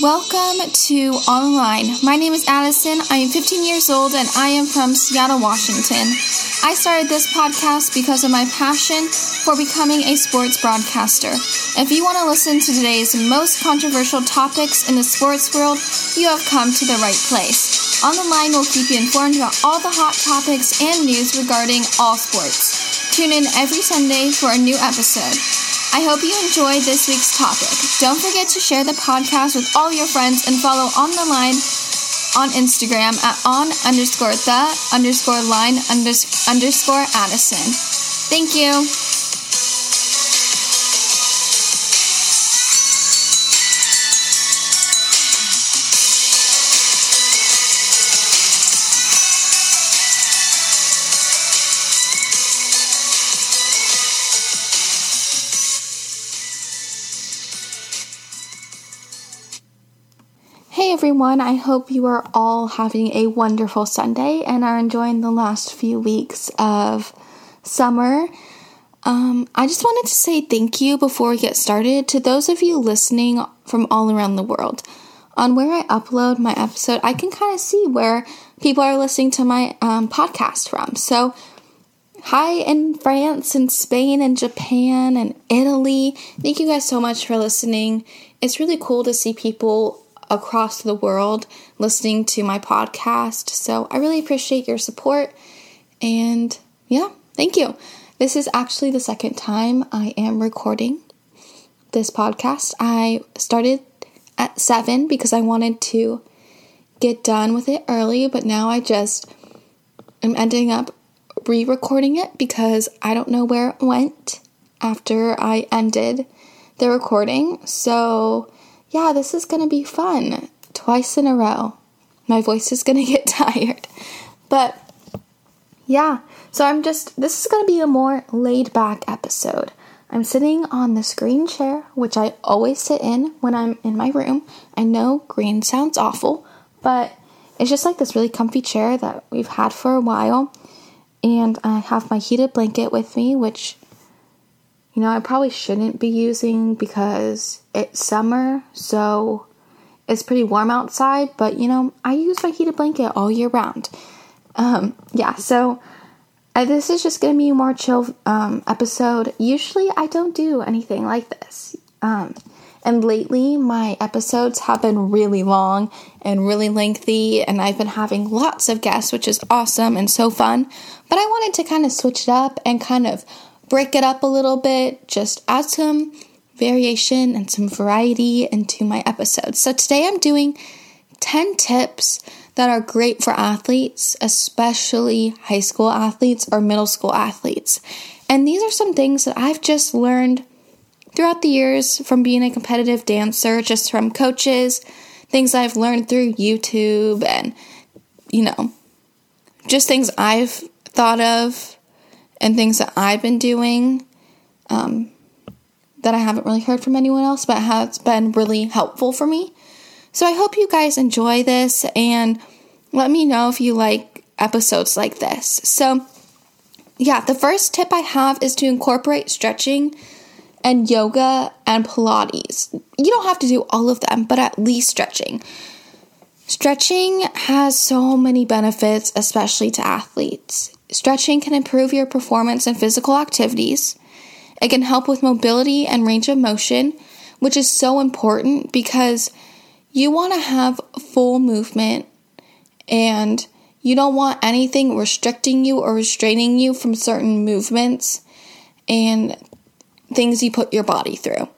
welcome to Online. My name is Addison. I am 15 years old and I am from Seattle, Washington. I started this podcast because of my passion for becoming a sports broadcaster. If you want to listen to today's most controversial topics in the sports world, you have come to the right place. On the Line will keep you informed about all the hot topics and news regarding all sports. Tune in every Sunday for a new episode. I hope you enjoyed this week's topic. Don't forget to share the podcast with all your friends and follow On the Line on Instagram at on underscore the underscore line underscore Addison. Thank you. Everyone, I hope you are all having a wonderful Sunday and are enjoying the last few weeks of summer. Um, I just wanted to say thank you before we get started to those of you listening from all around the world. On where I upload my episode, I can kind of see where people are listening to my um, podcast from. So, hi in France and Spain and Japan and Italy. Thank you guys so much for listening. It's really cool to see people across the world listening to my podcast. So I really appreciate your support. And yeah, thank you. This is actually the second time I am recording this podcast. I started at 7 because I wanted to get done with it early, but now I just am ending up re recording it because I don't know where it went after I ended the recording. So yeah, this is going to be fun. Twice in a row. My voice is going to get tired. But yeah, so I'm just, this is going to be a more laid back episode. I'm sitting on this green chair, which I always sit in when I'm in my room. I know green sounds awful, but it's just like this really comfy chair that we've had for a while. And I have my heated blanket with me, which you know, I probably shouldn't be using because it's summer, so it's pretty warm outside, but you know, I use my heated blanket all year round. Um, yeah, so uh, this is just gonna be a more chill um, episode. Usually, I don't do anything like this. Um, and lately, my episodes have been really long and really lengthy, and I've been having lots of guests, which is awesome and so fun. But I wanted to kind of switch it up and kind of break it up a little bit, just add some variation and some variety into my episodes. So today I'm doing 10 tips that are great for athletes, especially high school athletes or middle school athletes. And these are some things that I've just learned throughout the years from being a competitive dancer, just from coaches, things I've learned through YouTube, and, you know, just things I've thought of and things that I've been doing um, that I haven't really heard from anyone else, but has been really helpful for me. So I hope you guys enjoy this and let me know if you like episodes like this. So, yeah, the first tip I have is to incorporate stretching and yoga and Pilates. You don't have to do all of them, but at least stretching. Stretching has so many benefits, especially to athletes. Stretching can improve your performance in physical activities. It can help with mobility and range of motion, which is so important because you want to have full movement and you don't want anything restricting you or restraining you from certain movements and things you put your body through.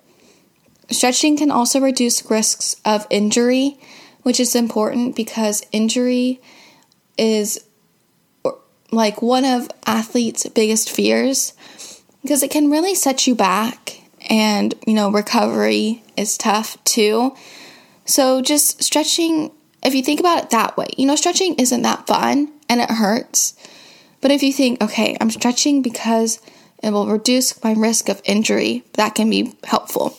Stretching can also reduce risks of injury, which is important because injury is like one of athletes' biggest fears because it can really set you back and, you know, recovery is tough too. So just stretching, if you think about it that way, you know, stretching isn't that fun and it hurts. But if you think, okay, I'm stretching because it will reduce my risk of injury, that can be helpful.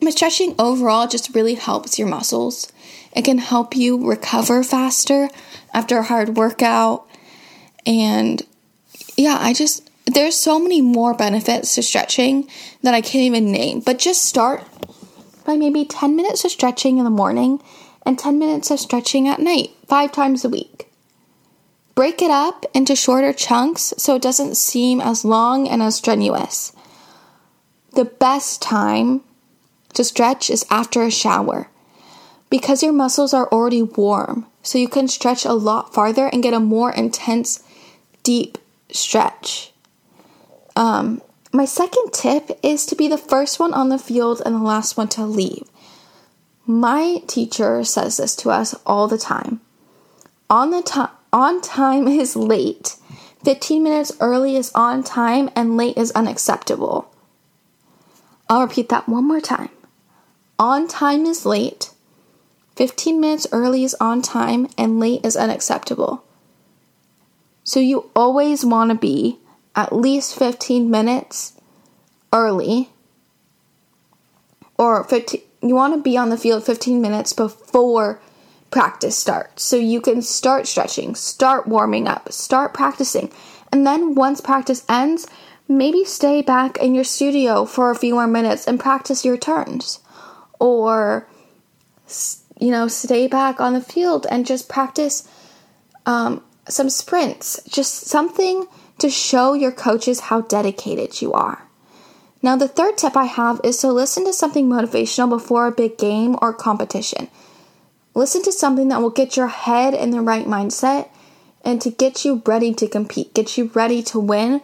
But stretching overall just really helps your muscles. It can help you recover faster after a hard workout. And yeah, I just, there's so many more benefits to stretching that I can't even name. But just start by maybe 10 minutes of stretching in the morning and 10 minutes of stretching at night, five times a week. Break it up into shorter chunks so it doesn't seem as long and as strenuous. The best time to stretch is after a shower because your muscles are already warm, so you can stretch a lot farther and get a more intense, deep stretch. Um, my second tip is to be the first one on the field and the last one to leave. My teacher says this to us all the time. On the time on time is late. 15 minutes early is on time and late is unacceptable. I'll repeat that one more time. On time is late. 15 minutes early is on time and late is unacceptable. So you always want to be at least 15 minutes early. Or 15 you want to be on the field 15 minutes before practice starts. So you can start stretching start warming up start practicing. And then once practice ends maybe stay back in your studio for a few more minutes and practice your turns. Or you know stay back on the field and just practice um, some sprints just something to show your coaches how dedicated you are. Now, the third tip I have is to listen to something motivational before a big game or competition. Listen to something that will get your head in the right mindset and to get you ready to compete, get you ready to win,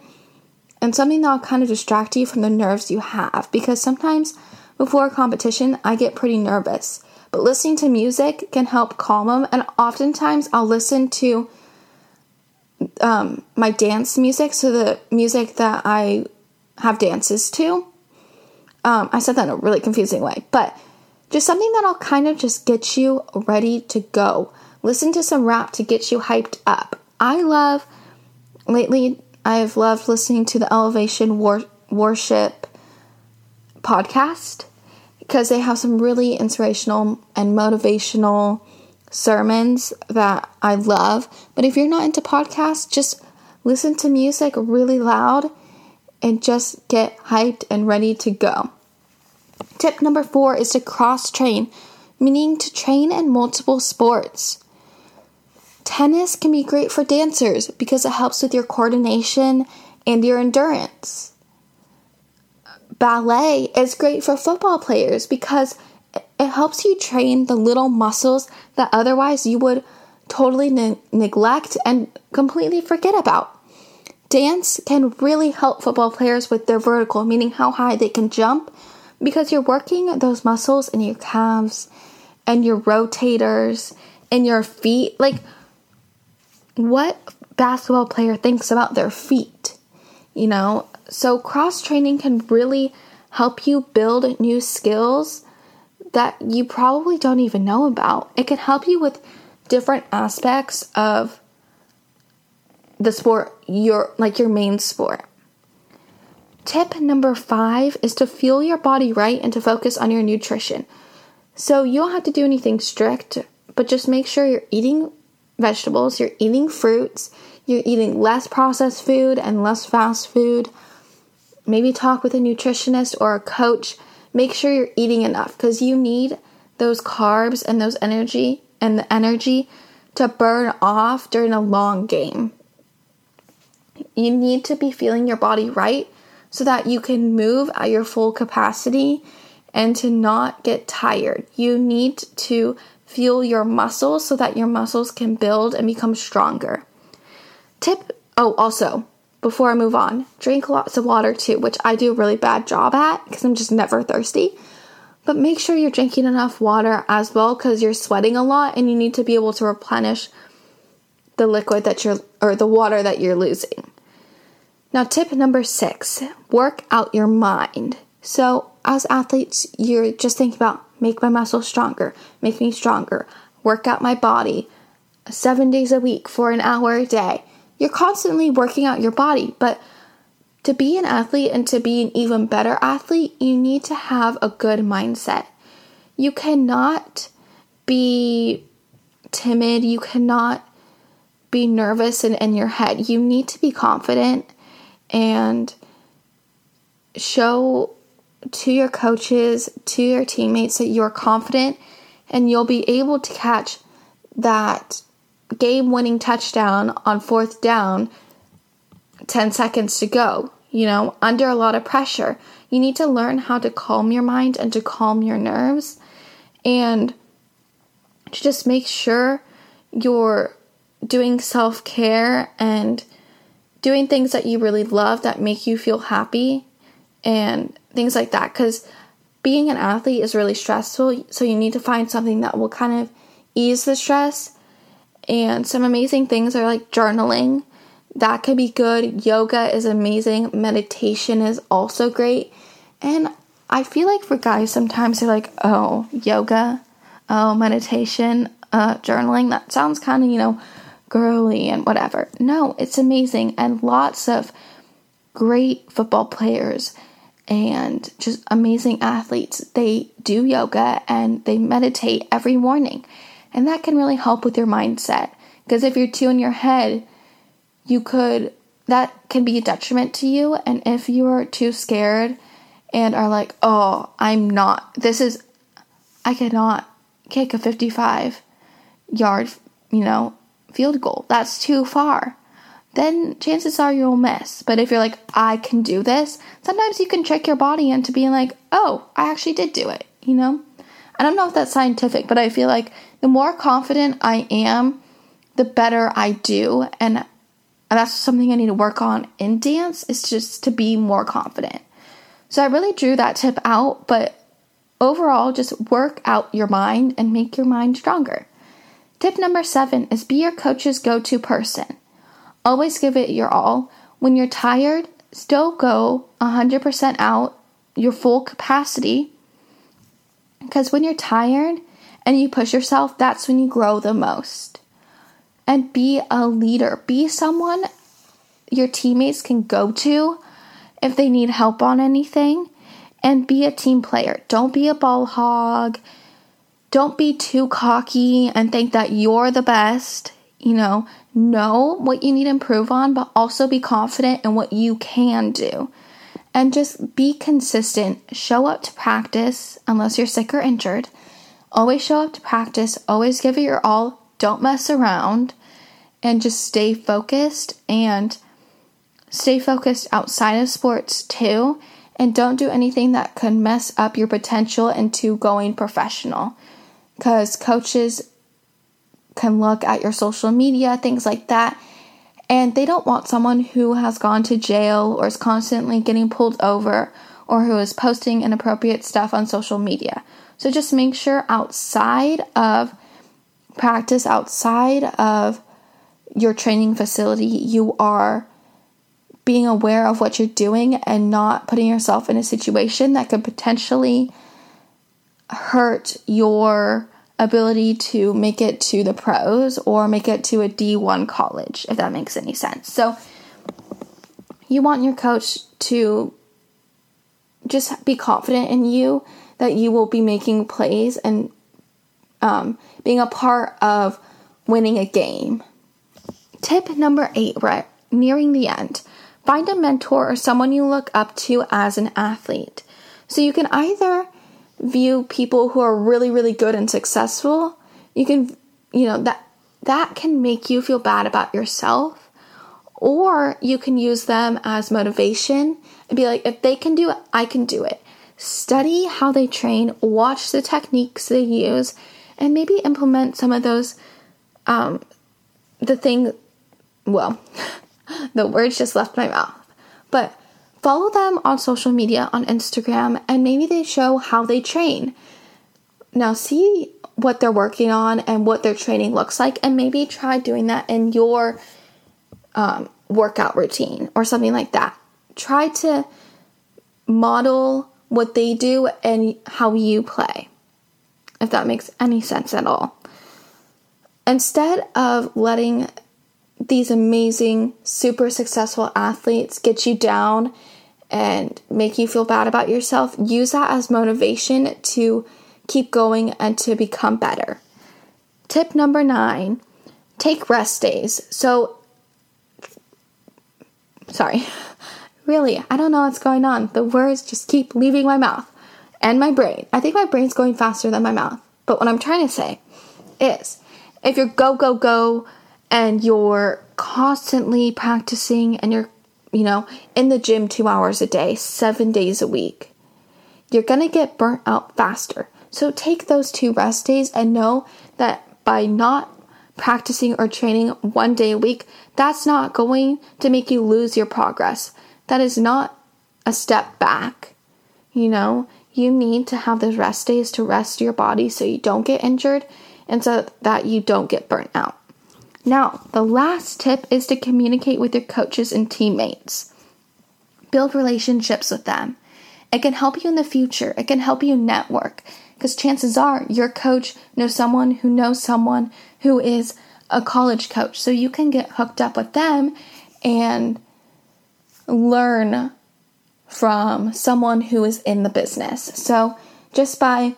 and something that will kind of distract you from the nerves you have. Because sometimes before a competition, I get pretty nervous. But listening to music can help calm them, and oftentimes I'll listen to um, my dance music, so the music that I have dances to. Um, I said that in a really confusing way, but just something that'll kind of just get you ready to go. Listen to some rap to get you hyped up. I love, lately, I've loved listening to the Elevation War- Worship podcast because they have some really inspirational and motivational sermons that I love. But if you're not into podcasts, just listen to music really loud and just get hyped and ready to go. Tip number four is to cross train, meaning to train in multiple sports. Tennis can be great for dancers because it helps with your coordination and your endurance. Ballet is great for football players because it helps you train the little muscles that otherwise you would totally ne- neglect and completely forget about. Dance can really help football players with their vertical, meaning how high they can jump, because you're working those muscles in your calves and your rotators and your feet. Like, what basketball player thinks about their feet? You know? So, cross training can really help you build new skills that you probably don't even know about. It can help you with different aspects of the sport, your like your main sport. Tip number 5 is to fuel your body right and to focus on your nutrition. So you don't have to do anything strict, but just make sure you're eating vegetables, you're eating fruits, you're eating less processed food and less fast food. Maybe talk with a nutritionist or a coach make sure you're eating enough because you need those carbs and those energy and the energy to burn off during a long game. You need to be feeling your body right so that you can move at your full capacity and to not get tired. You need to fuel your muscles so that your muscles can build and become stronger. Tip oh, also, before I move on, drink lots of water too, which I do a really bad job at because I'm just never thirsty. But make sure you're drinking enough water as well because you're sweating a lot and you need to be able to replenish the liquid that you're or the water that you're losing. Now, tip number six work out your mind. So, as athletes, you're just thinking about make my muscles stronger, make me stronger, work out my body seven days a week for an hour a day. You're constantly working out your body, but to be an athlete and to be an even better athlete, you need to have a good mindset. You cannot be timid, you cannot be nervous and in your head. You need to be confident and show to your coaches, to your teammates that you're confident and you'll be able to catch that game winning touchdown on fourth down 10 seconds to go, you know, under a lot of pressure. You need to learn how to calm your mind and to calm your nerves and to just make sure you're doing self care and doing things that you really love that make you feel happy and things like that. Because being an athlete is really stressful, so you need to find something that will kind of ease the stress. And some amazing things are like journaling. That could be good. Yoga is amazing. Meditation is also great. And I feel like for guys, sometimes they're like, oh, yoga, oh, meditation, uh, journaling. That sounds kind of, you know, girly and whatever. No, it's amazing. And lots of great football players and just amazing athletes. They do yoga and they meditate every morning. And that can really help with your mindset. Because if you're too in your head, you could, that can be a detriment to you. And if you are too scared and are like, oh, I'm not, this is, I cannot kick a 55 yard, you know, field goal. That's too far. Then chances are you'll miss. But if you're like, I can do this, sometimes you can trick your body into being like, oh, I actually did do it, you know? I don't know if that's scientific, but I feel like the more confident I am, the better I do. And that's something I need to work on in dance, is just to be more confident. So I really drew that tip out, but overall, just work out your mind and make your mind stronger. Tip number seven is be your coach's go to person. Always give it your all. When you're tired, still go 100% out, your full capacity. Because when you're tired and you push yourself, that's when you grow the most. And be a leader. Be someone your teammates can go to if they need help on anything. And be a team player. Don't be a ball hog don't be too cocky and think that you're the best. You know, know what you need to improve on, but also be confident in what you can do. And just be consistent. Show up to practice unless you're sick or injured. Always show up to practice. Always give it your all. Don't mess around. And just stay focused and stay focused outside of sports too. And don't do anything that could mess up your potential into going professional because coaches can look at your social media, things like that, and they don't want someone who has gone to jail or is constantly getting pulled over or who is posting inappropriate stuff on social media. So just make sure outside of practice, outside of your training facility, you are being aware of what you're doing and not putting yourself in a situation that could potentially hurt your ability to make it to the pros or make it to a D1 college, if that makes any sense. So, you want your coach to just be confident in you that you will be making plays and um, being a part of winning a game. Tip number eight, right nearing the end. Find a mentor or someone you look up to as an athlete. So you can either view people who are really really good and successful you can you know that that can make you feel bad about yourself or you can use them as motivation and be like if they can do it i can do it. Study how they train watch the techniques they use and maybe implement some of those um the thing well the words just left my mouth. But Follow them on social media on Instagram and maybe they show how they train. Now, see what they're working on and what their training looks like, and maybe try doing that in your um, workout routine or something like that. Try to model what they do and how you play, if that makes any sense at all. Instead of letting these amazing, super successful athletes get you down and make you feel bad about yourself, use that as motivation to keep going and to become better. Tip number nine take rest days. So, sorry, Really, I don't know what's going on. The words just keep leaving my mouth and my brain. I think my brain's going faster than my mouth. But what I'm trying to say is if you're go, go, go, and you're constantly practicing and you're, you know, in the gym two hours a day, seven days a week, you're going to get burnt out faster. So take those two rest days and know that by not practicing or training one day a week, that's not going to make you lose your progress. That is not a step back. You know, you need to have those rest days to rest your body so you don't get injured and so that you don't get burnt out. Now, the last tip is to communicate with your coaches and teammates. Build relationships with them. It can help you in the future. It can help you network because chances are your coach knows someone who knows someone who is a college coach. So you can get hooked up with them and learn from someone who is in the business. So just by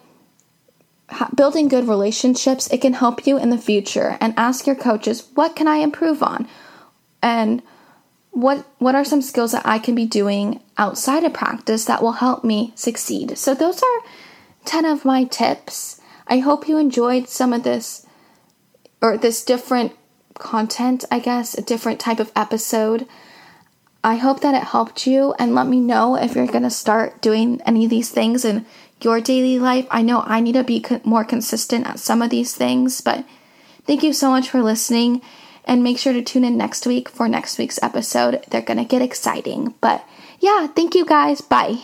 building good relationships, it can help you in the future and ask your coaches, what can I improve on? And what what are some skills that I can be doing outside of practice that will help me succeed? So those are 10 of my tips. I hope you enjoyed some of this or this different content, I guess, a different type of episode. I hope that it helped you and let me know if you're going to start doing any of these things in your daily life. I know I need to be more consistent at some of these things, but thank you so much for listening and make sure to tune in next week for next week's episode. They're going to get exciting. But yeah, thank you guys. Bye.